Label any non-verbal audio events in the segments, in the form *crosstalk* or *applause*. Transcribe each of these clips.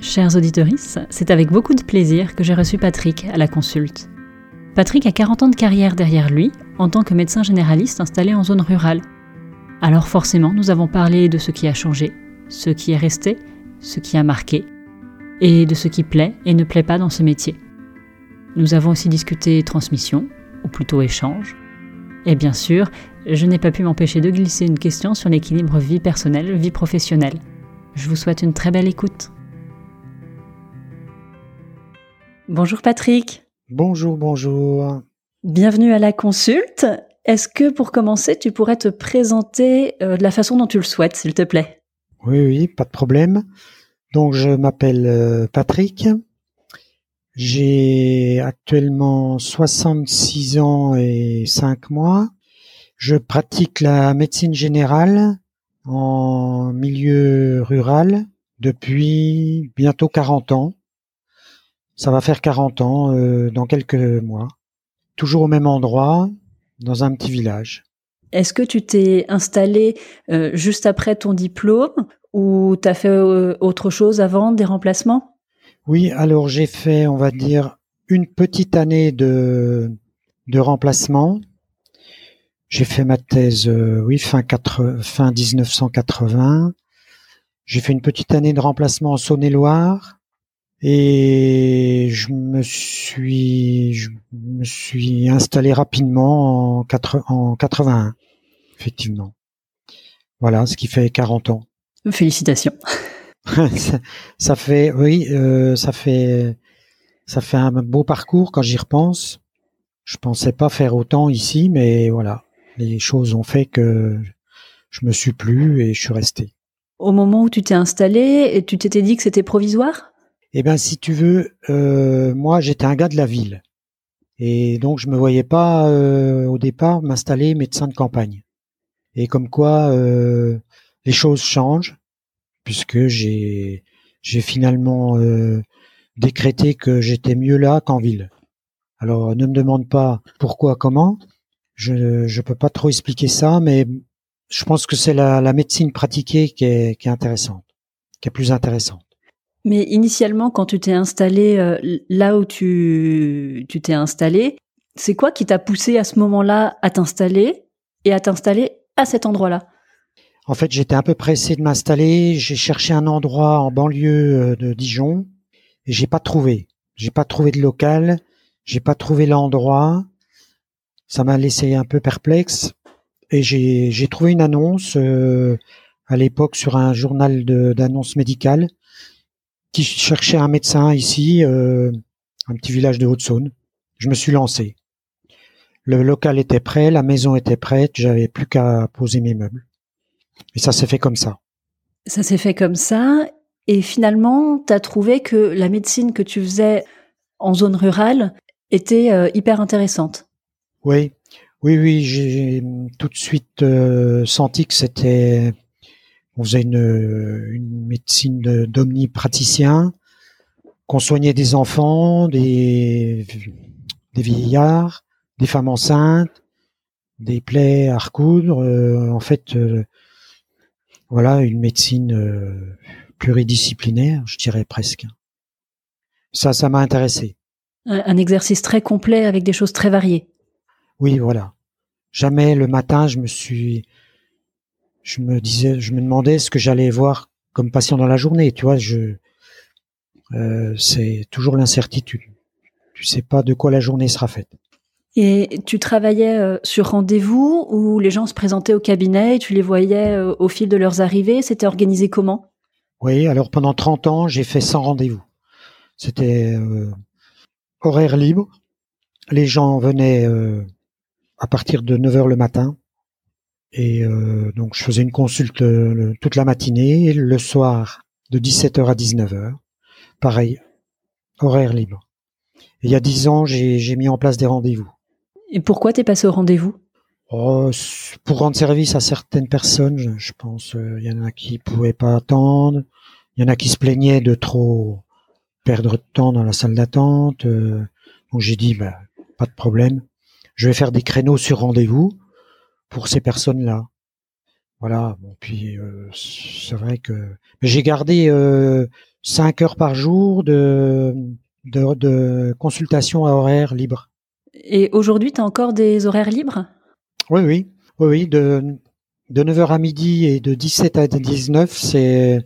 Chers auditeurs, c'est avec beaucoup de plaisir que j'ai reçu Patrick à la consulte. Patrick a 40 ans de carrière derrière lui en tant que médecin généraliste installé en zone rurale. Alors forcément, nous avons parlé de ce qui a changé, ce qui est resté, ce qui a marqué, et de ce qui plaît et ne plaît pas dans ce métier. Nous avons aussi discuté transmission, ou plutôt échange. Et bien sûr, je n'ai pas pu m'empêcher de glisser une question sur l'équilibre vie personnelle-vie professionnelle. Je vous souhaite une très belle écoute. Bonjour Patrick. Bonjour, bonjour. Bienvenue à la consulte. Est-ce que pour commencer, tu pourrais te présenter euh, de la façon dont tu le souhaites, s'il te plaît? Oui, oui, pas de problème. Donc, je m'appelle euh, Patrick. J'ai actuellement 66 ans et 5 mois. Je pratique la médecine générale en milieu rural depuis bientôt 40 ans. Ça va faire 40 ans euh, dans quelques mois. Toujours au même endroit, dans un petit village. Est-ce que tu t'es installé euh, juste après ton diplôme ou tu as fait euh, autre chose avant, des remplacements? Oui, alors j'ai fait, on va dire, une petite année de, remplacement. J'ai fait ma thèse, oui, fin, 4, fin 1980. J'ai fait une petite année de remplacement en Saône-et-Loire. Et je me suis, je me suis installé rapidement en, 4, en 81, effectivement. Voilà, ce qui fait 40 ans. Félicitations. *laughs* ça, fait, oui, euh, ça fait, ça fait un beau parcours quand j'y repense. Je pensais pas faire autant ici, mais voilà, les choses ont fait que je me suis plu et je suis resté. Au moment où tu t'es installé, tu t'étais dit que c'était provisoire? Eh ben, si tu veux, euh, moi, j'étais un gars de la ville. Et donc, je me voyais pas, euh, au départ, m'installer médecin de campagne. Et comme quoi, euh, les choses changent, puisque j'ai, finalement décrété que j'étais mieux là qu'en ville. Alors, ne me demande pas pourquoi, comment. Je ne peux pas trop expliquer ça, mais je pense que c'est la, la médecine pratiquée qui est, qui est intéressante, qui est plus intéressante. Mais initialement, quand tu t'es installé euh, là où tu t'es installé, c'est quoi qui t'a poussé à ce moment-là à t'installer et à t'installer à cet endroit-là? En fait, j'étais un peu pressé de m'installer. J'ai cherché un endroit en banlieue euh, de Dijon et j'ai pas trouvé. J'ai pas trouvé de local. J'ai pas trouvé l'endroit. Ça m'a laissé un peu perplexe et j'ai trouvé une annonce euh, à l'époque sur un journal d'annonces médicales qui cherchait un médecin ici, euh, un petit village de Haute-Saône. Je me suis lancé. Le local était prêt, la maison était prête, j'avais plus qu'à poser mes meubles. Et ça s'est fait comme ça. Ça s'est fait comme ça, et finalement, tu as trouvé que la médecine que tu faisais en zone rurale était euh, hyper intéressante. Oui, oui, oui, j'ai tout de suite euh, senti que c'était on faisait une, une médecine d'omnipraticien, qu'on soignait des enfants, des, des vieillards, des femmes enceintes, des plaies à recoudre. Euh, en fait, euh, voilà, une médecine euh, pluridisciplinaire, je dirais presque. Ça, ça m'a intéressé. Un exercice très complet avec des choses très variées. Oui, voilà. Jamais le matin, je me suis je me disais, je me demandais ce que j'allais voir comme patient dans la journée. Tu vois, je, euh, c'est toujours l'incertitude. Tu sais pas de quoi la journée sera faite. Et tu travaillais euh, sur rendez-vous où les gens se présentaient au cabinet et tu les voyais euh, au fil de leurs arrivées. C'était organisé comment? Oui, alors pendant 30 ans, j'ai fait sans rendez-vous. C'était horaire libre. Les gens venaient à partir de 9 heures le matin et euh, donc je faisais une consulte euh, toute la matinée, le soir de 17h à 19h. Pareil, horaire libre. il y a dix ans, j'ai mis en place des rendez-vous. Et pourquoi t'es passé au rendez-vous? Oh, Pour rendre service à certaines personnes, je, pense. Il y en a qui pouvaient pas attendre. Il y en a qui se plaignaient de trop perdre de temps dans la salle d'attente. Euh, donc j'ai dit, bah, pas de problème. Je vais faire des créneaux sur rendez-vous pour ces personnes-là. Voilà. Bon, puis euh, c'est vrai que j'ai gardé euh, cinq heures par jour de consultation à horaire libre. Et aujourd'hui, tu as encore des horaires libres? Oui, oui. Oui, oui. De, de 9h à midi et de 17 à 19, c'est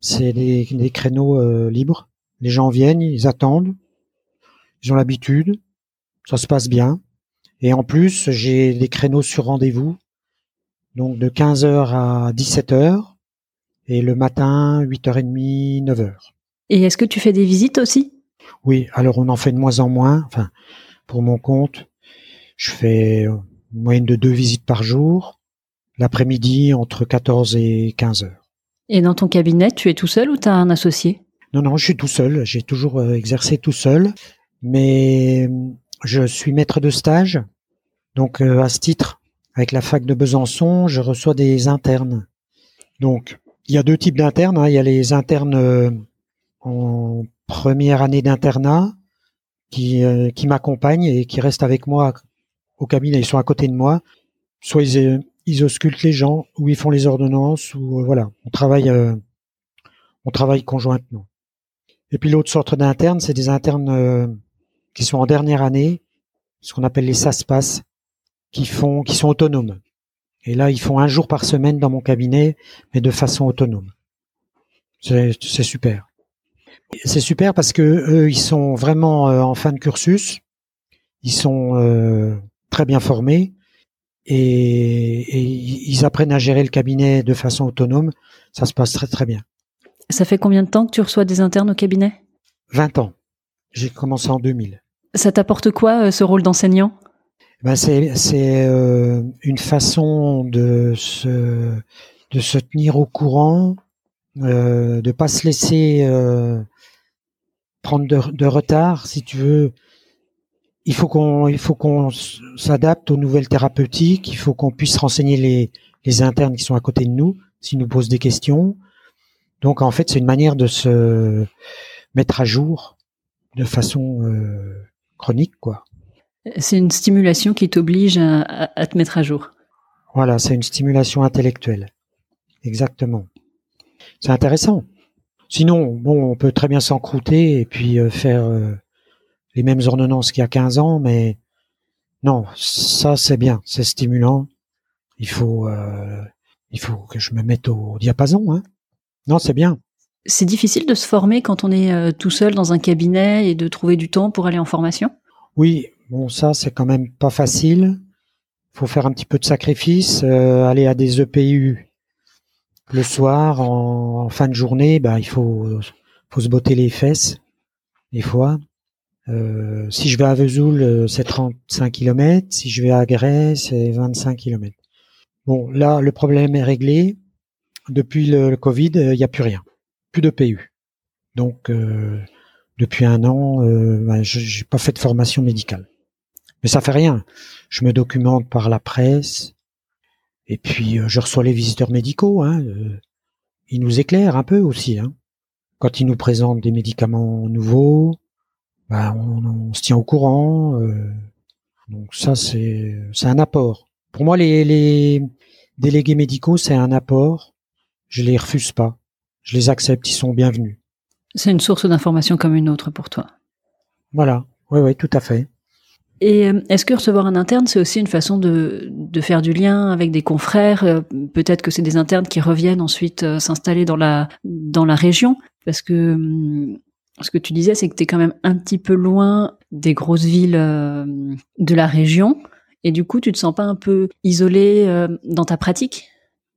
c'est des créneaux euh, libres. Les gens viennent, ils attendent, ils ont l'habitude, ça se passe bien. Et en plus, j'ai des créneaux sur rendez-vous, donc de 15h à 17h, et le matin, 8h30, 9h. Et est-ce que tu fais des visites aussi? Oui, alors on en fait de moins en moins, enfin, pour mon compte. Je fais une moyenne de deux visites par jour, l'après-midi entre 14 et 15 heures. Et dans ton cabinet, tu es tout seul ou tu as un associé? Non, non, je suis tout seul. J'ai toujours euh, exercé tout seul. Mais je suis maître de stage. Donc, euh, à ce titre, avec la fac de Besançon, je reçois des internes. Donc, il y a deux types d'internes. Hein. Il y a les internes euh, en première année d'internat qui, qui m'accompagnent et qui restent avec moi au cabinet. Ils sont à côté de moi. Soit ils, ils auscultent les gens, ou ils font les ordonnances, ou euh, voilà, on travaille, euh, on travaille conjointement. Et puis l'autre sorte d'internes, c'est des internes euh, qui sont en dernière année, ce qu'on appelle les SASPAS, qui font, qui sont autonomes. Et là, ils font un jour par semaine dans mon cabinet, mais de façon autonome. C'est super. C'est super parce que eux, ils sont vraiment en fin de cursus. Ils sont très bien formés et, ils apprennent à gérer le cabinet de façon autonome. Ça se passe très très bien. Ça fait combien de temps que tu reçois des internes au cabinet? 20 ans. J'ai commencé en 2000. Ça t'apporte quoi euh, ce rôle d'enseignant? Ben c'est c'est euh, une façon de se de se tenir au courant, euh, de pas se laisser euh, prendre de, de, retard, si tu veux, il faut qu'on il faut qu'on s'adapte aux nouvelles thérapeutiques, il faut qu'on puisse renseigner les, les internes qui sont à côté de nous s'ils nous posent des questions. Donc en fait, c'est une manière de se mettre à jour de façon euh, chronique quoi. C'est une stimulation qui t'oblige à, à, te mettre à jour. Voilà, c'est une stimulation intellectuelle. Exactement. C'est intéressant. Sinon, bon, on peut très bien s'encrouter et puis euh, faire euh, les mêmes ordonnances qu'il y a 15 ans, mais non, ça c'est bien, c'est stimulant. Il faut, euh, il faut que je me mette au diapason. Hein. Non, c'est bien. C'est difficile de se former quand on est euh, tout seul dans un cabinet et de trouver du temps pour aller en formation? Oui, bon ça c'est quand même pas facile. Il faut faire un petit peu de sacrifice, euh, aller à des EPU le soir en, fin de journée, bah il faut, se botter les fesses des fois. Euh, si je vais à Vesoul, euh, c'est 35 km. Si je vais à Grès, c'est 25 km. Bon, là, le problème est réglé. Depuis le, Covid, euh, il n'y a plus rien. Plus de PU. Donc, depuis un an, ben, je n'ai pas fait de formation médicale. Mais ça fait rien. Je me documente par la presse. Et puis, je reçois les visiteurs médicaux. Hein, ils nous éclairent un peu aussi. Hein, quand ils nous présentent des médicaments nouveaux, bah, on, se tient au courant. Euh, donc ça, c'est c'est un apport. Pour moi, les, les délégués médicaux, c'est un apport. Je les refuse pas. Je les accepte. Ils sont bienvenus. C'est une source d'information comme une autre pour toi. Voilà. Oui, oui, tout à fait. Et euh, est-ce que recevoir un interne, c'est aussi une façon de, de faire du lien avec des confrères? Euh, Peut-être que c'est des internes qui reviennent ensuite s'installer dans la dans la région, parce que hum, ce que tu disais, c'est que tu es quand même un petit peu loin des grosses villes euh, de la région. Et du coup, tu te sens pas un peu isolé euh, dans ta pratique?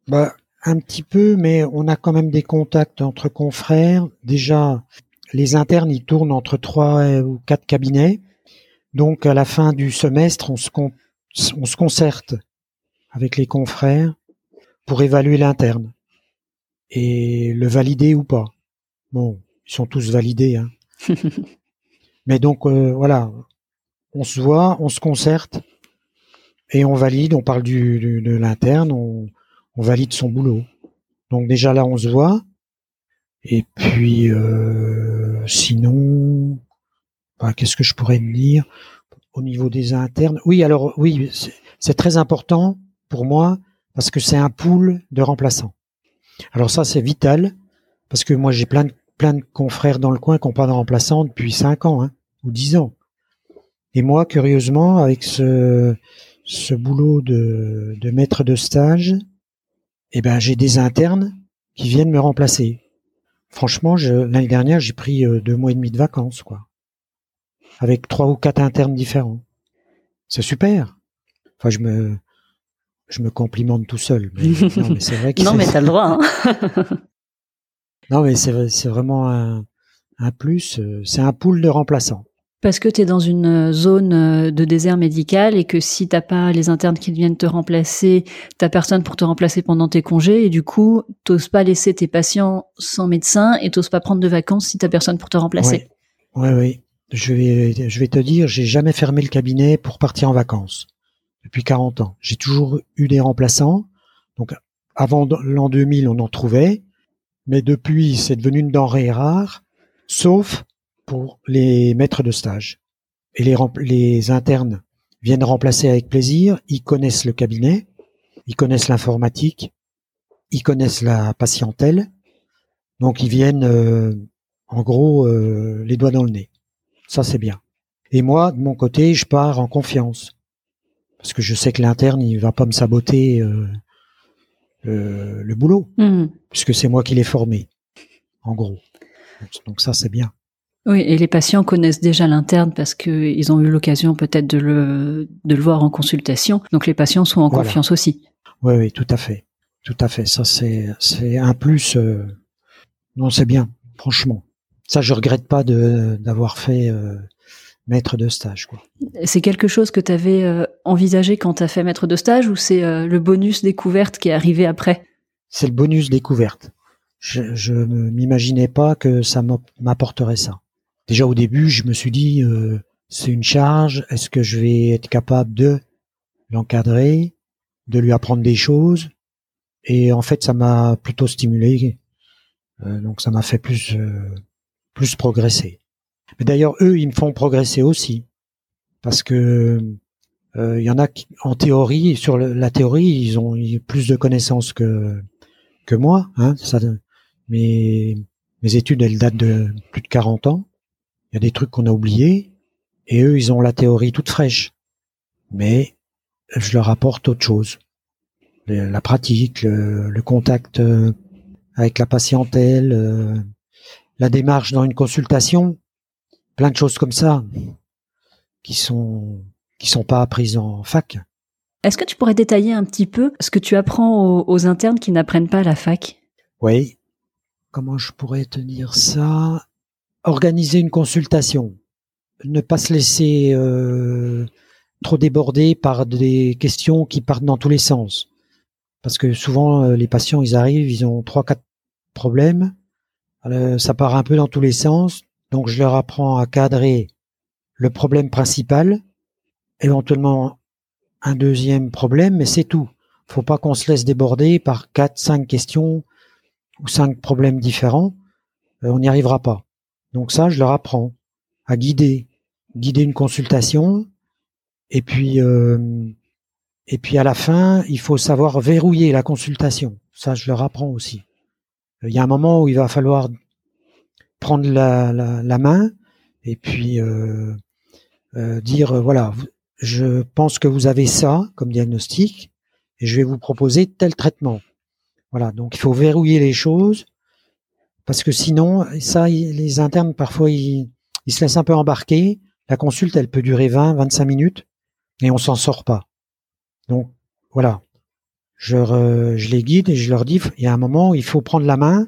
Bah, un petit peu, mais on a quand même des contacts entre confrères. Déjà, les internes, ils tournent entre trois ou quatre cabinets. Donc, à la fin du semestre, on se, on se concerte avec les confrères pour évaluer l'interne et le valider ou pas. Bon, ils sont tous validés. Hein. *laughs* Mais donc euh, voilà, on se voit, on se concerte et on valide. On parle du, de l'interne, on, valide son boulot. Donc déjà là, on se voit. Et puis euh, sinon, qu'est-ce que je pourrais dire au niveau des internes? Oui, alors oui, c'est très important pour moi parce que c'est un pool de remplaçants. Alors ça, c'est vital parce que moi, j'ai plein de, plein de confrères dans le coin qui n'ont pas de remplaçants depuis 5 ans hein, ou 10 ans. Et moi, curieusement, avec ce, ce boulot de, de maître de stage, eh ben, j'ai des internes qui viennent me remplacer. Franchement, l'année dernière, j'ai pris euh, deux mois et demi de vacances, quoi. Avec trois ou quatre internes différents. C'est super. Enfin, je me, je me complimente tout seul. Mais, *laughs* non, mais c'est vrai que. non, mais t'as le droit. Hein. *laughs* non, mais c'est, c'est vraiment un, un plus. Euh, c'est un pool de remplaçants. Parce que tu es dans une zone euh, de désert médical et que si t'as pas les internes qui viennent te remplacer, t'as personne pour te remplacer pendant tes congés et du coup, t'oses pas laisser tes patients sans médecin et t'oses pas prendre de vacances si t'as personne pour te remplacer. Oui, oui. Je vais, te dire, j'ai jamais fermé le cabinet pour partir en vacances depuis 40 ans. J'ai toujours eu des remplaçants. Donc, avant l'an 2000, on en trouvait, mais depuis, c'est devenu une denrée rare, sauf pour les maîtres de stage. Et les, les internes viennent remplacer avec plaisir, ils connaissent le cabinet, ils connaissent l'informatique, ils connaissent la patientèle, donc ils viennent euh, en gros euh, les doigts dans le nez. Ça c'est bien. Et moi, de mon côté, je pars en confiance. Parce que je sais que l'interne, il va pas me saboter euh, le boulot, mmh. puisque c'est moi qui l'ai formé, en gros. Donc ça, c'est bien. Oui, et les patients connaissent déjà l'interne parce qu'ils ont eu l'occasion peut-être de le, de le voir en consultation. Donc les patients sont en confiance aussi. Oui, oui, tout à fait. Tout à fait. Ça, c'est, c'est un plus. Euh, non, c'est bien, franchement. Ça, je regrette pas de, d'avoir fait euh, maître de stage. C'est quelque chose que tu avais euh, envisagé quand tu as fait maître de stage ou c'est le bonus découverte qui est arrivé après? C'est le bonus découverte. Je, je m'imaginais pas que ça m'apporterait ça. Déjà au début, je me suis dit, euh, c'est une charge, est-ce que je vais être capable de l'encadrer, de lui apprendre des choses? Et en fait, ça m'a plutôt stimulé, euh, donc ça m'a fait plus euh, plus progresser. Mais d'ailleurs, eux, ils me font progresser aussi, parce que il y en a qui, en théorie, sur la théorie, ils ont plus de connaissances que que moi. Hein, ça, mes mes études, elles datent de plus de 40 ans. Il y a des trucs qu'on a oubliés, et eux, ils ont la théorie toute fraîche. Mais je leur apporte autre chose. La pratique, le, contact euh, avec la patientèle, euh, la démarche dans une consultation, plein de choses comme ça qui sont qui sont pas apprises en fac. Est-ce que tu pourrais détailler un petit peu ce que tu apprends aux, aux internes qui n'apprennent pas à la fac? Oui. Comment je pourrais te dire ça? Organiser une consultation, ne pas se laisser euh, trop déborder par des questions qui partent dans tous les sens. Parce que souvent, euh, les patients, ils arrivent, ils ont trois, quatre problèmes. Euh, ça part un peu dans tous les sens. Donc, je leur apprends à cadrer le problème principal, éventuellement un deuxième problème, mais c'est tout. Faut pas qu'on se laisse déborder par quatre, cinq questions ou cinq problèmes différents. on n'y arrivera pas. Donc ça, je leur apprends à guider, guider une consultation. Et puis, euh, et puis à la fin, il faut savoir verrouiller la consultation. Ça, je leur apprends aussi. Il y a un moment où il va falloir prendre la, main et puis euh, euh, dire voilà, je pense que vous avez ça comme diagnostic et je vais vous proposer tel traitement. Voilà, donc il faut verrouiller les choses parce que sinon, ça, les internes, parfois, ils, se laissent un peu embarquer. La consulte, elle peut durer 20, 25 minutes et on s'en sort pas. Donc, voilà. Je, je les guide et je leur dis, il y a un moment où il faut prendre la main,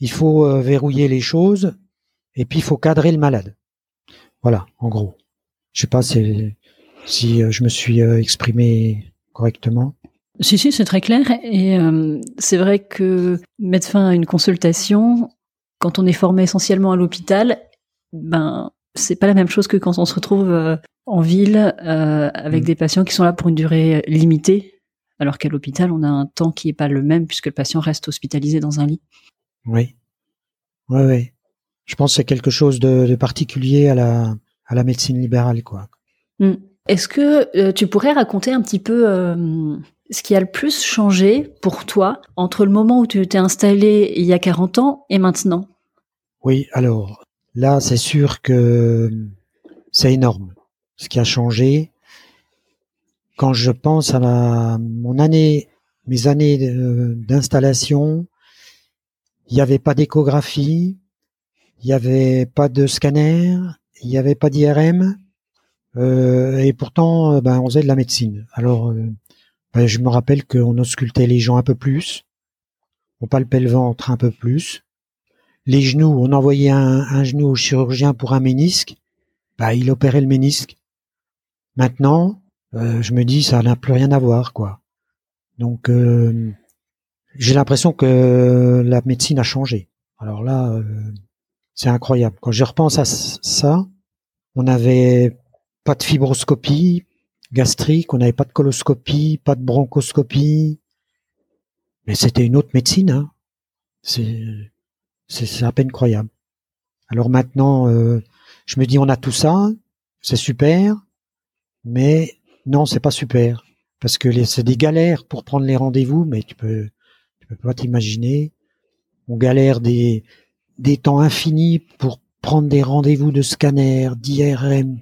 il faut euh, verrouiller les choses et puis il faut cadrer le malade. Voilà, en gros. Je sais pas si, si euh, je me suis euh, exprimé correctement. Si, si, c'est très clair. Et euh, c'est vrai que mettre fin à une consultation, quand on est formé essentiellement à l'hôpital, ben, c'est pas la même chose que quand on se retrouve euh, en ville euh, avec mm. des patients qui sont là pour une durée limitée, alors qu'à l'hôpital, on a un temps qui est pas le même puisque le patient reste hospitalisé dans un lit. Oui. Oui, oui. Je pense que c'est quelque chose de, particulier à la, à la médecine libérale, quoi. Mm. Est-ce que euh, tu pourrais raconter un petit peu euh, ce qui a le plus changé pour toi entre le moment où tu t'es installé il y a 40 ans et maintenant? Oui, alors là, c'est sûr que c'est énorme ce qui a changé. Quand je pense à ma, mon année, mes années d'installation, il n'y avait pas d'échographie, il n'y avait pas de scanner, il n'y avait pas d'IRM, euh, et pourtant, euh, ben, on faisait de la médecine. Alors, euh, ben, je me rappelle qu'on auscultait les gens un peu plus, on palpait le ventre un peu plus, les genoux, on envoyait un, genou au chirurgien pour un ménisque, ben, il opérait le ménisque. Maintenant, je me dis, ça n'a plus rien à voir, quoi. Donc, j'ai l'impression que la médecine a changé. Alors là, c'est incroyable. Quand je repense à ça, on avait pas de fibroscopie gastrique, on n'avait pas de coloscopie, pas de bronchoscopie. Mais c'était une autre médecine. Hein. C'est, c'est, à peine croyable. Alors maintenant, euh, je me dis, on a tout ça, c'est super, mais non, c'est pas super. Parce que c'est des galères pour prendre les rendez-vous, mais tu peux, tu peux pas t'imaginer. On galère des, des temps infinis pour prendre des rendez-vous de scanner, d'IRM,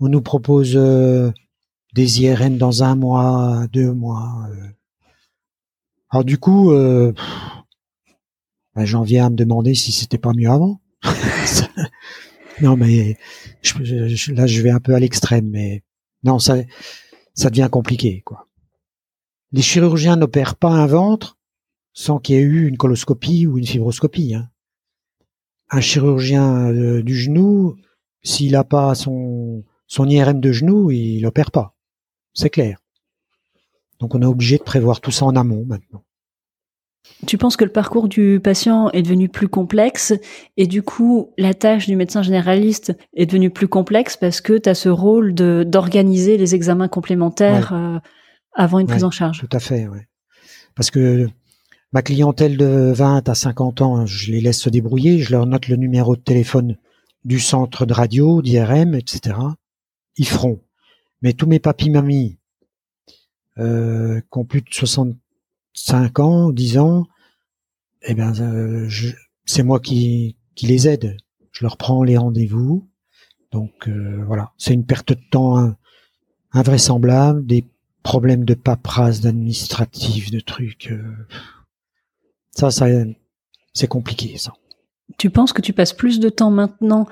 on nous propose euh, des IRM dans un mois, deux mois. Euh. Alors du coup, euh, ben, j'en viens à me demander si c'était pas mieux avant. *laughs* non, mais là, je vais un peu à l'extrême, mais non, ça, ça devient compliqué, quoi. Les chirurgiens n'opèrent pas un ventre sans qu'il y ait eu une coloscopie ou une fibroscopie. Hein. Un chirurgien du genou, s'il n'a pas son son IRM de genou, il opère pas. C'est clair. Donc on est obligé de prévoir tout ça en amont maintenant. Tu penses que le parcours du patient est devenu plus complexe et du coup la tâche du médecin généraliste est devenue plus complexe parce que tu as ce rôle de d'organiser les examens complémentaires euh, avant une prise en charge. Tout à fait, oui. Parce que ma clientèle de 20 à 50 ans, je les laisse se débrouiller, je leur note le numéro de téléphone du centre de radio, d'IRM, etc ils feront. Mais tous mes papis mamies euh, qui ont plus de 65 ans, 10 ans, eh ben, euh, c'est moi qui, qui les aide. Je leur prends les rendez-vous. Donc euh, voilà, c'est une perte de temps invraisemblable, des problèmes de paperasse, d'administratif, de trucs. Euh, ça, ça, c'est compliqué, ça. Tu penses que tu passes plus de temps maintenant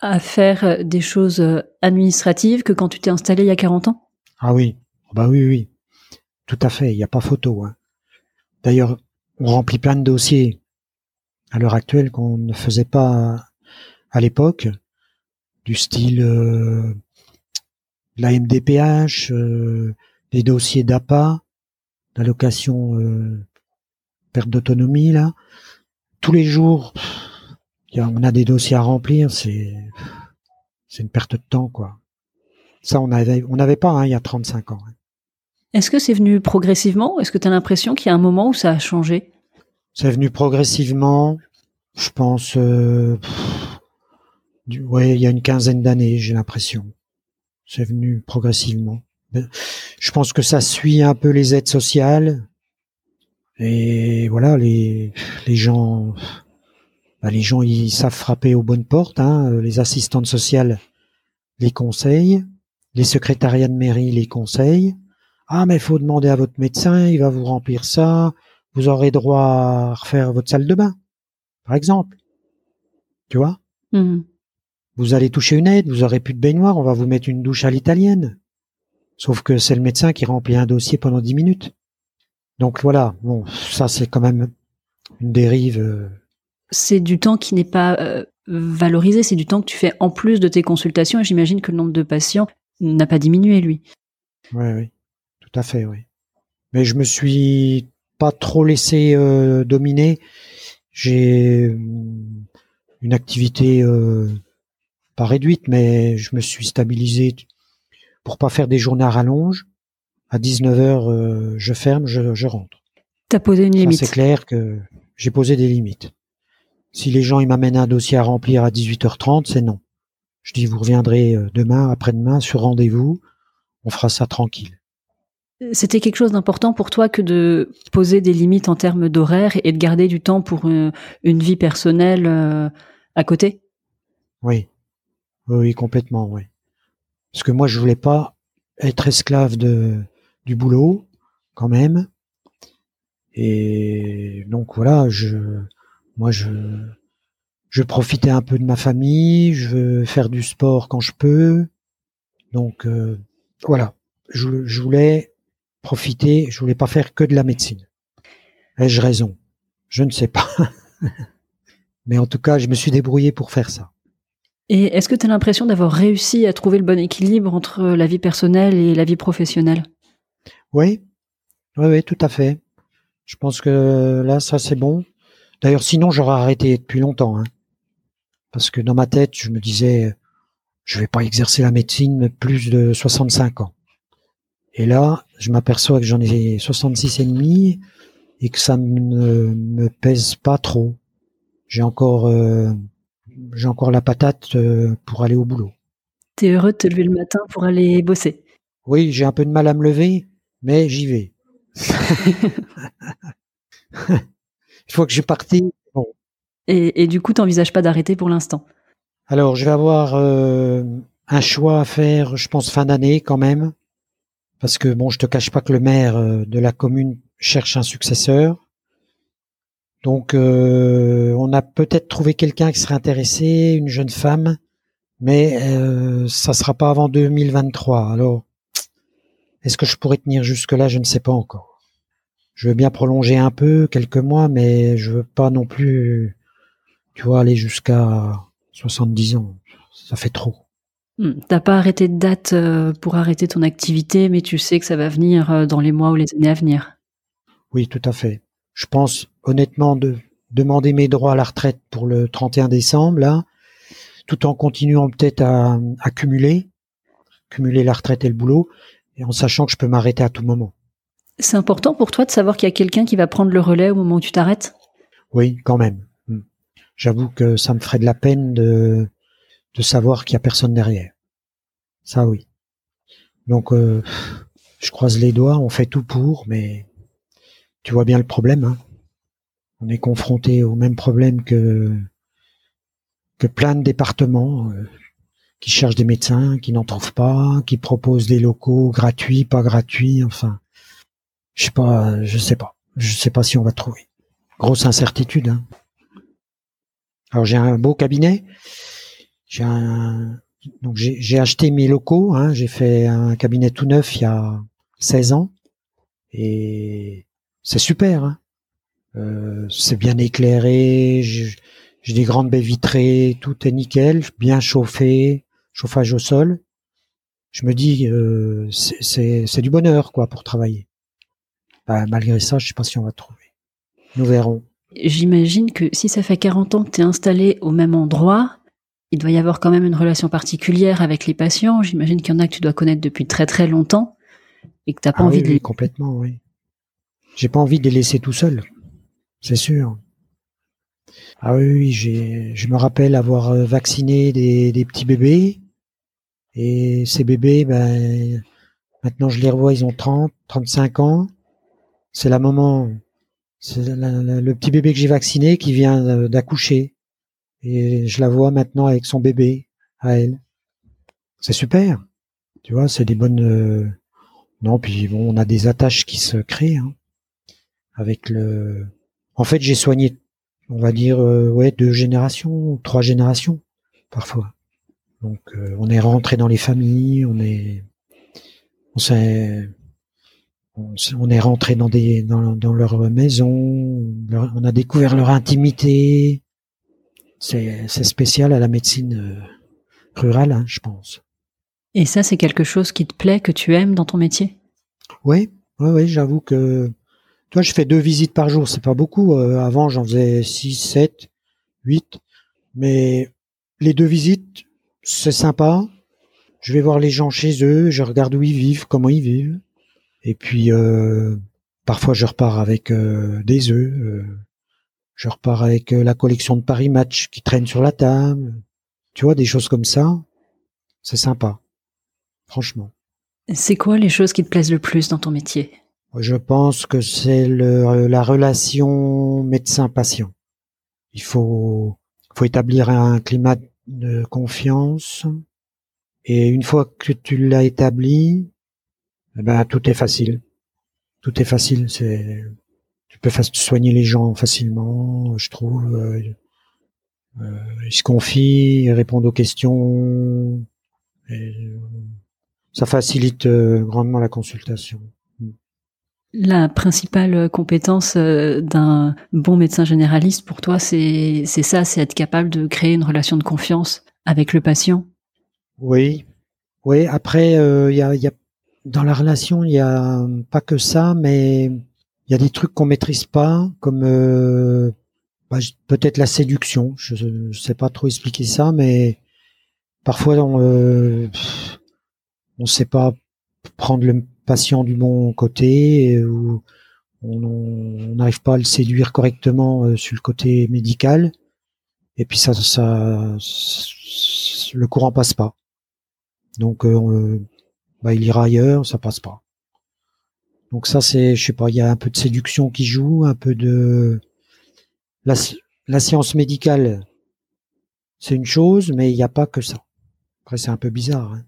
à faire euh, des choses euh, administratives que quand tu t'es installé il y a 40 ans? Ah oui, bah oui, oui, tout à fait, il n'y a pas photo. Hein. D'ailleurs, on remplit plein de dossiers à l'heure actuelle qu'on ne faisait pas à l'époque, du style euh, la MDPH, euh, les dossiers d'APA, d'allocation perte d'autonomie, là. Tous les jours, on a des dossiers à remplir, c'est une perte de temps quoi. Ça on n'avait pas hein, il y a 35 ans. Hein. Est-ce que c'est venu progressivement Est-ce que tu as l'impression qu'il y a un moment où ça a changé? C'est venu progressivement, je pense euh, il y a une quinzaine d'années, j'ai l'impression. C'est venu progressivement. Je pense que ça suit un peu les aides sociales. Et voilà, les, gens, bah, les gens ils savent frapper aux bonnes portes. Hein. Les assistantes sociales les conseillent, les secrétariats de mairie les conseillent. Ah mais il faut demander à votre médecin, il va vous remplir ça. Vous aurez droit à refaire votre salle de bain, par exemple. Tu vois? Mmh. Vous allez toucher une aide, vous aurez plus de baignoire, on va vous mettre une douche à l'italienne. Sauf que c'est le médecin qui remplit un dossier pendant dix minutes. Donc voilà, bon, ça c'est quand même une dérive euh, c'est du temps qui n'est pas euh, valorisé, c'est du temps que tu fais en plus de tes consultations et j'imagine que le nombre de patients n'a pas diminué, lui. Oui, oui, tout à fait, oui. Mais je me suis pas trop laissé euh, dominer. J'ai euh, une activité pas réduite, mais je me suis stabilisé pour pas faire des journées à rallonge. À 19h, je ferme, je, je rentre. T'as posé une limite. C'est clair que j'ai posé des limites. Si les gens ils m'amènent un dossier à remplir à 18h30, c'est non. Je dis, vous reviendrez euh, demain, après-demain, sur rendez-vous. On fera ça tranquille. C'était quelque chose d'important pour toi que de poser des limites en termes d'horaire et de garder du temps pour une, vie personnelle euh, à côté? Oui, oui, complètement, oui. Parce que moi, je voulais pas être esclave de du boulot, quand même. Et donc voilà, je, moi, je, je profitais un peu de ma famille, je veux faire du sport quand je peux. Donc euh, voilà, je, je voulais profiter, je voulais pas faire que de la médecine. Ai-je raison? Je ne sais pas. *laughs* Mais en tout cas, je me suis débrouillé pour faire ça. Et est-ce que tu as l'impression d'avoir réussi à trouver le bon équilibre entre la vie personnelle et la vie professionnelle? Oui, oui, oui, tout à fait. Je pense que là, ça c'est bon. D'ailleurs, sinon, j'aurais arrêté depuis longtemps. Hein. Parce que dans ma tête, je me disais, je vais pas exercer la médecine plus de 65 ans. Et là, je m'aperçois que j'en ai 66 et demi et que ça ne me pèse pas trop. J'ai encore, euh, j'ai encore la patate euh, pour aller au boulot. T'es heureux de te lever le matin pour aller bosser? Oui, j'ai un peu de mal à me lever, mais j'y vais. *laughs* *laughs* Il faut que je parte. Bon. Et, et, du coup, t'envisages pas d'arrêter pour l'instant? Alors, je vais avoir euh, un choix à faire, je pense, fin d'année quand même parce que bon, je te cache pas que le maire euh, de la commune cherche un successeur. Donc, euh, on a peut-être trouvé quelqu'un qui serait intéressé, une jeune femme, mais euh, ça sera pas avant 2023. Alors, est-ce que je pourrais tenir jusque-là? Je ne sais pas encore. Je veux bien prolonger un peu, quelques mois, mais je veux pas non plus, tu vois, aller jusqu'à 70 ans. Ça fait trop. Hmm. T'as pas arrêté de date euh, pour arrêter ton activité, mais tu sais que ça va venir euh, dans les mois ou les années à venir. Oui, tout à fait. Je pense honnêtement de demander mes droits à la retraite pour le 31 décembre, là, tout en continuant peut-être à, accumuler, cumuler la retraite et le boulot, et en sachant que je peux m'arrêter à tout moment. C'est important pour toi de savoir qu'il y a quelqu'un qui va prendre le relais au moment où tu t'arrêtes? Oui, quand même. Hmm. J'avoue que ça me ferait de la peine de de savoir qu'il y a personne derrière. Ça oui. Donc euh, je croise les doigts, on fait tout pour, mais tu vois bien le problème. Hein. on est confronté au même problème que que plein de départements euh, qui cherchent des médecins, qui n'en trouvent pas, qui proposent des locaux gratuits, pas gratuits, enfin, je sais pas, je sais pas, je sais pas si on va trouver. Grosse incertitude. Hein. Alors j'ai un beau cabinet, j'ai donc j'ai acheté mes locaux. Hein, j'ai fait un cabinet tout neuf il y a 16 ans et c'est super. Hein. Euh, c'est bien éclairé. J'ai des grandes baies vitrées, tout est nickel, bien chauffé, chauffage au sol. Je me dis, euh, c'est du bonheur quoi pour travailler. Bah, malgré ça, je sais pas si on va trouver. Nous verrons. J'imagine que si ça fait 40 ans que tu es installé au même endroit, il doit y avoir quand même une relation particulière avec les patients. J'imagine qu'il y en a que tu dois connaître depuis très très longtemps et que tu n'as pas ah envie de les... complètement, oui. J'ai pas envie de les laisser tout seuls, c'est sûr. Ah oui, oui j'ai, je me rappelle avoir euh, vacciné des, des, petits bébés et ces bébés, ben, maintenant je les revois, ils ont 30, 35 ans. C'est la maman, c'est le petit bébé que j'ai vacciné qui vient euh, d'accoucher. Et je la vois maintenant avec son bébé à elle. C'est super. Tu vois, c'est des bonnes. Euh, non, puis bon, on a des attaches qui se créent hein, avec le. En fait, j'ai soigné, on va dire, euh, ouais, deux générations, trois générations parfois. Donc, euh, on est rentré dans les familles, on est, on s'est, on, est rentré dans des, dans, dans leur maison, on a découvert leur intimité, c'est spécial à la médecine euh, rurale, hein, je pense. Et ça, c'est quelque chose qui te plaît, que tu aimes dans ton métier? Oui, oui, oui, j'avoue que toi, je fais deux visites par jour, c'est pas beaucoup. Euh, avant, j'en faisais six, sept, huit, mais les deux visites, c'est sympa. Je vais voir les gens chez eux, je regarde où ils vivent, comment ils vivent, et puis euh, parfois je repars avec des œufs je repars avec euh, la collection de Paris Match qui traîne sur la table. Tu vois, des choses comme ça. c'est sympa, franchement. C'est quoi les choses qui te plaisent le plus dans ton métier? Je pense que c'est la relation médecin-patient. Il faut, faut établir un climat de confiance. Et une fois que tu l'as établi, eh ben, tout est facile. Tout est facile. C'est, tu peux soigner les gens facilement, je trouve. Euh, euh, ils se confient, ils répondent aux questions. Et, ça facilite euh, grandement la consultation. La principale compétence euh, d'un bon médecin généraliste pour toi, c'est ça, c'est être capable de créer une relation de confiance avec le patient? Oui, oui. Après, euh, il y, a, y, a, dans la relation, il y a pas que ça, mais il y a des trucs qu'on maîtrise pas, comme bah, peut-être la séduction. Je, ne sais pas trop expliquer ça, mais parfois on on sait pas prendre le patient du bon côté ou on n'arrive pas à le séduire correctement euh, sur le côté médical. Et puis ça, ça le courant passe pas. Donc euh, bah, il ira ailleurs ça passe pas donc ça c'est je sais pas il y a un peu de séduction qui joue un peu de la, la science médicale c'est une chose mais il n'y a pas que ça après c'est un peu bizarre hein.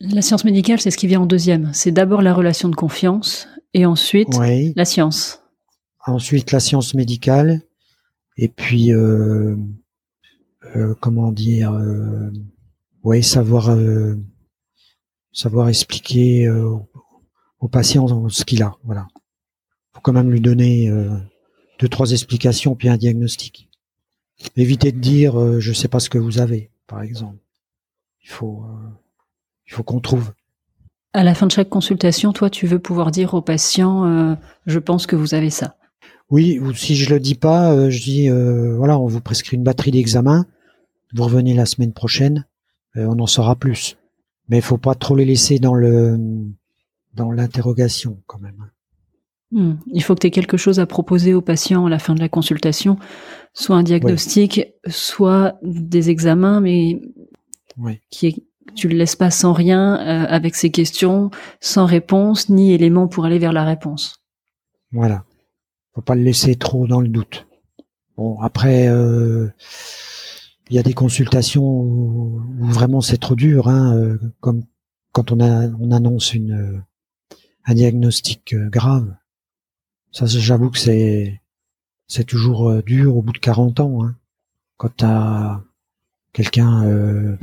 La science médicale, c'est ce qui vient en deuxième. C'est d'abord la relation de confiance et ensuite la science. Ensuite la science médicale et puis euh, euh, comment dire, euh, ouais, savoir savoir expliquer au patient ce qu'il a. Voilà. Faut quand même lui donner deux trois explications puis un diagnostic. Éviter de dire je sais pas ce que vous avez, par exemple. Il faut il faut qu'on trouve. À la fin de chaque consultation, toi, tu veux pouvoir dire au patient, euh, je pense que vous avez ça. Oui, ou si je le dis pas, euh, je dis, euh, voilà, on vous prescrit une batterie d'examen, vous revenez la semaine prochaine, on en saura plus. Mais il faut pas trop les laisser dans le dans l'interrogation quand même. Hmm. Il faut que tu aies quelque chose à proposer au patient à la fin de la consultation, soit un diagnostic, soit des examens, mais qui est tu le laisses pas sans rien euh, avec ces questions, sans réponse ni élément pour aller vers la réponse. Voilà. Faut pas le laisser trop dans le doute. Bon, après, euh, il y a des consultations où, vraiment c'est trop dur, hein, euh, comme quand on, a, on annonce une, un diagnostic grave. Ça, j'avoue que c'est c'est toujours dur au bout de 40 ans. Hein, quand t'as quelqu'un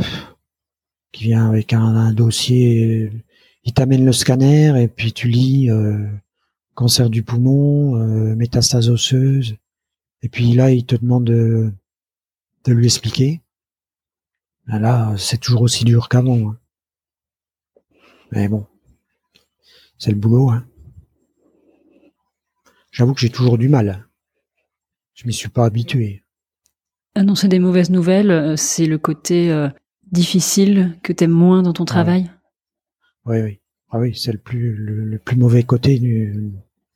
qui vient avec un, dossier, il t'amène le scanner et puis tu lis euh, cancer du poumon, euh, métastase osseuse, et puis là il te demande de, de lui expliquer. Ben là, c'est toujours aussi dur qu'avant. Hein. Mais bon, c'est le boulot. Hein. J'avoue que j'ai toujours du mal. Je m'y suis pas habitué. Annoncer des mauvaises nouvelles, euh, c'est le côté difficile que tu aimes moins dans ton travail Oui, oui. Ah oui, c'est le plus le, plus mauvais côté du,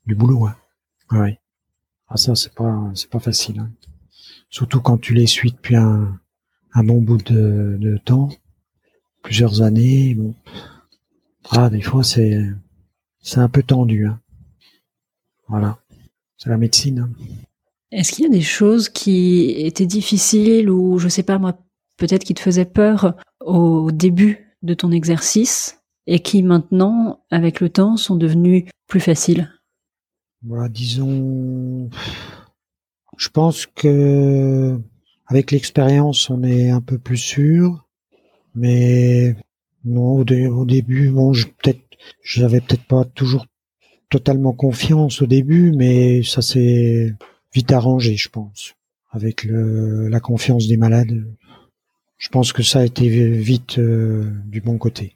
du boulot. Hein. Oui. Ah ça, c'est pas c'est pas facile. Hein. Surtout quand tu les suis depuis un, un bon bout de, de temps, plusieurs années. Bon. Ah, des fois c'est c'est un peu tendu. Hein. Voilà. C'est la médecine. Hein. Est-ce qu'il y a des choses qui étaient difficiles ou je sais pas moi peut-être qui te faisait peur au début de ton exercice et qui maintenant, avec le temps, sont devenus plus faciles? Voilà, Disons, je pense que avec l'expérience, on est un peu plus sûr, mais non, au, début, bon, peut-être, j'avais peut-être pas toujours totalement confiance au début, mais ça s'est vite arrangé, je pense, avec le, la confiance des malades je pense que ça a été vite euh, du bon côté.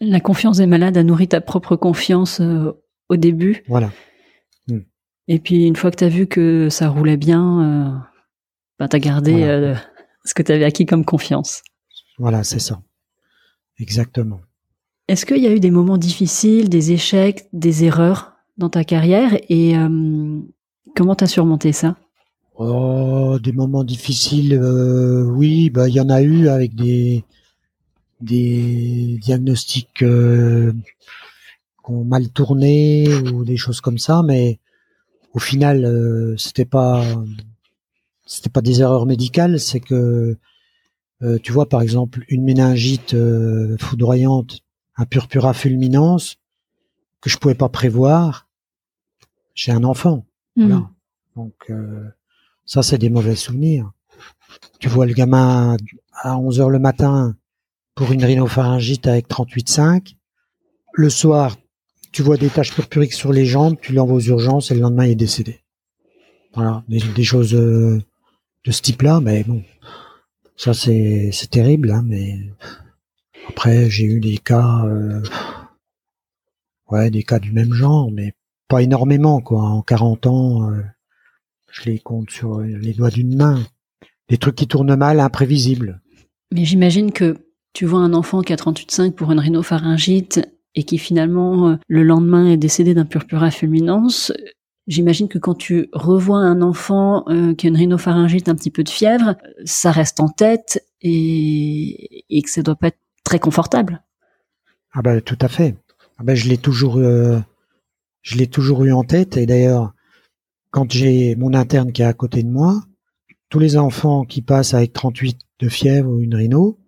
La confiance des malades a nourri ta propre confiance euh, au début. Voilà. Hmm. Et puis une fois que tu as vu que ça roulait bien, euh, ben, tu as gardé ce que tu avais acquis comme confiance. Voilà, c'est ça. Exactement. Est-ce qu'il y a eu des moments difficiles, des échecs, des erreurs dans ta carrière et comment tu as surmonté ça? Oh, des moments difficiles, euh, oui, bah il y en a eu avec des diagnostics euh, qui ont mal tourné ou des choses comme ça, mais au final, euh, c'était pas pas des erreurs médicales, c'est que euh, tu vois par exemple une méningite euh, foudroyante, un purpura fulminance que je pouvais pas prévoir chez un enfant. Hmm. Voilà. Donc euh, ça c'est des mauvais souvenirs. Tu vois le gamin à 11 heures le matin pour une rhinopharyngite avec 38,5. Le soir, tu vois des taches purpuriques sur les jambes, tu l'envoies aux urgences et le lendemain il est décédé. Voilà, des, des choses euh, de ce type-là, mais bon, ça c'est c'est terrible, hein, mais après j'ai eu des cas, euh, ouais, des cas du même genre, mais pas énormément quoi. En 40 ans, euh, je les compte sur les doigts d'une main. Des trucs qui tournent mal, imprévisibles. Mais j'imagine que tu vois un enfant qui a 38,5 pour une rhinopharyngite et qui finalement euh, le lendemain est décédé d'un purpura fulminance. J'imagine que quand tu revois un enfant qui a une rhinopharyngite, un petit peu de fièvre, ça reste en tête et, que ça doit pas être très confortable. Ah ben tout à fait. Ah ben je l'ai toujours, euh, je l'ai toujours eu en tête. Et d'ailleurs, quand j'ai mon interne qui est à côté de moi, tous les enfants qui passent avec 38 de fièvre ou une rhino,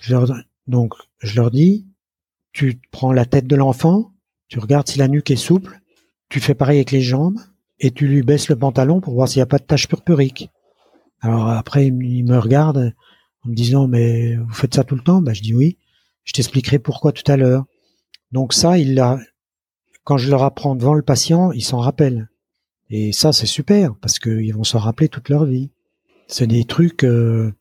je leur, donc je leur dis, tu prends la tête de l'enfant, tu regardes si la nuque est souple, tu fais pareil avec les jambes et tu lui baisses le pantalon pour voir s'il n'y a pas de tache purpurique. Alors après, il me- il me regarde en me disant, mais vous faites ça tout le temps? Ben, je dis oui. Je t'expliquerai pourquoi tout à l'heure. Donc ça, il l'a, quand je leur apprends devant le patient, ils s'en rappellent. Et ça, c'est super parce qu'ils vont s'en rappeler toute leur vie. C'est des trucs. euh,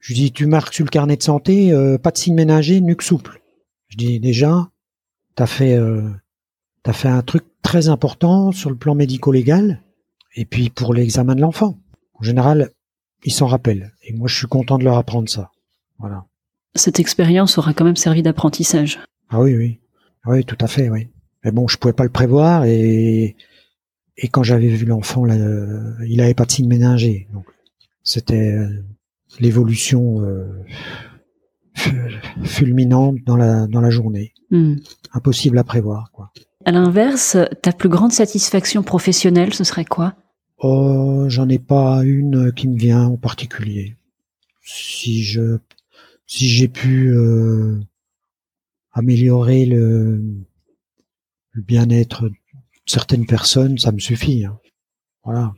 je dis, tu marques sur le carnet de santé, euh, pas de signe ménager, nuque souple. Je dis déjà, t'as fait, euh, t'as fait un truc très important sur le plan médico-légal et puis pour l'examen de l'enfant. En général, ils s'en rappellent. Et moi, je suis content de leur apprendre ça. Voilà. Cette expérience aura quand même servi d'apprentissage. Ah oui, oui. Ah Oui, tout à fait, oui. Mais bon, je pouvais pas le prévoir et, et quand j'avais vu l'enfant, là, euh, il avait pas de signe méningé. Donc, c'était euh, l'évolution euh, fu- fulminante dans la, dans la journée. Hmm. Impossible à prévoir, quoi. À l'inverse, ta plus grande satisfaction professionnelle, ce serait quoi? Oh, j'en ai pas une qui me vient en particulier. Si je, si j'ai pu euh, améliorer le, le bien-être de certaines personnes, ça me suffit. hein. Voilà.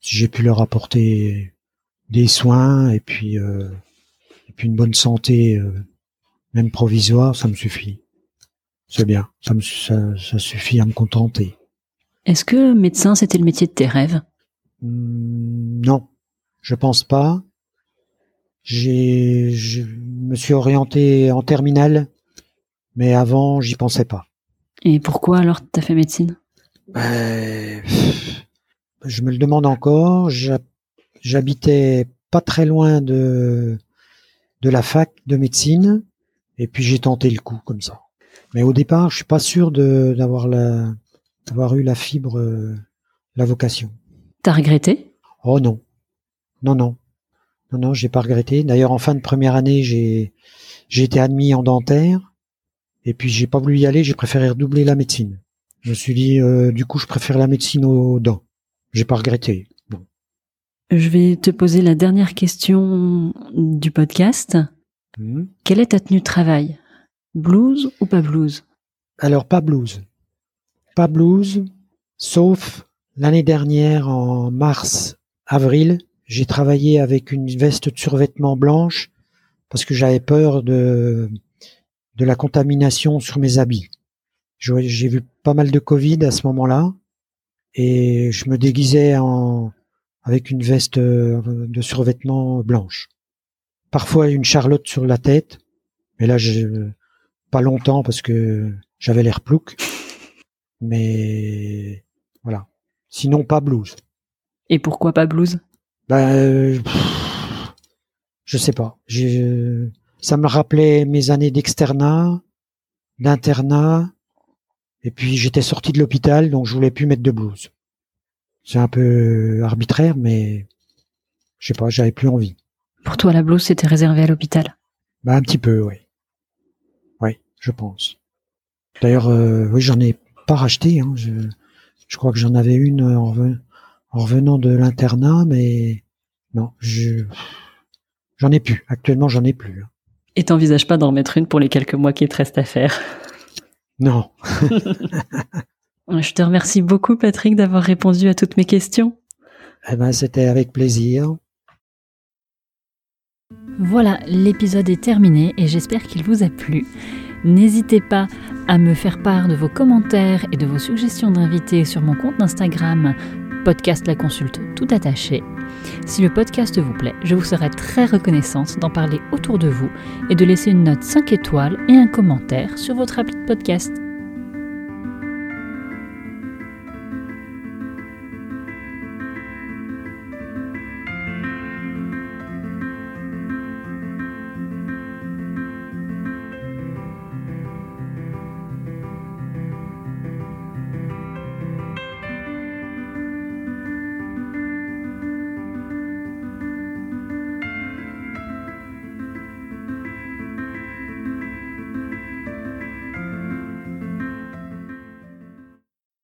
Si j'ai pu leur apporter des soins et puis, euh, une bonne santé, euh, même provisoire, ça me suffit. C'est bien. Ça, me, ça, ça suffit à me contenter. Est-ce que médecin, c'était le métier de tes rêves? Hmm, Non, je pense pas. J'ai, je me suis orienté en terminale, mais avant, j'y pensais pas. Et pourquoi alors t'as fait médecine? Euh, je me le demande encore. J'ha- J'habitais pas très loin de de la fac de médecine, et puis j'ai tenté le coup comme ça. Mais au départ, je suis pas sûr de d'avoir la d'avoir eu la fibre, euh, la vocation. T'as regretté? Oh non. Non, non. Non, non, j'ai pas regretté. D'ailleurs, en fin de première année, j'ai, j'ai été admis en dentaire. Et puis, j'ai pas voulu y aller, j'ai préféré redoubler la médecine. Je me suis dit, euh, du coup, je préfère la médecine aux dents. J'ai pas regretté. Bon. Je vais te poser la dernière question du podcast. Hmm? Quelle est ta tenue de travail? Blues ou pas blues Alors, pas blues. Pas blues, sauf l'année dernière, en mars, avril, j'ai travaillé avec une veste de survêtement blanche parce que j'avais peur de, de la contamination sur mes habits. J'ai vu pas mal de Covid à ce moment-là et je me déguisais en, avec une veste euh, de survêtement blanche. Parfois une charlotte sur la tête, mais là, je, pas longtemps parce que j'avais l'air plouc. Mais voilà. Sinon, pas blues. Et pourquoi pas blues? Ben, euh, pff, je sais pas. Ça me rappelait mes années d'externat, d'internat, et puis j'étais sorti de l'hôpital, donc je voulais plus mettre de blues. C'est un peu arbitraire, mais je sais pas, j'avais plus envie. Pour toi, la blouse, c'était réservé à l'hôpital? Bah, un petit peu, oui. Oui, je pense. D'ailleurs, euh, oui, j'en ai pas racheté. Hein. Je, je crois que j'en avais une en, en revenant de l'internat, mais non, je j'en ai plus. Actuellement, j'en ai plus. Hein. Et t'envisages pas d'en remettre une pour les quelques mois qui te restent à faire? Non. *laughs* je te remercie beaucoup, Patrick, d'avoir répondu à toutes mes questions. Eh ben, c'était avec plaisir. Voilà, l'épisode est terminé et j'espère qu'il vous a plu. N'hésitez pas à me faire part de vos commentaires et de vos suggestions d'invités sur mon compte Instagram podcast La Consulte tout attaché. Si le podcast vous plaît, je vous serai très reconnaissante d'en parler autour de vous et de laisser une note 5 étoiles et un commentaire sur votre appli de podcast.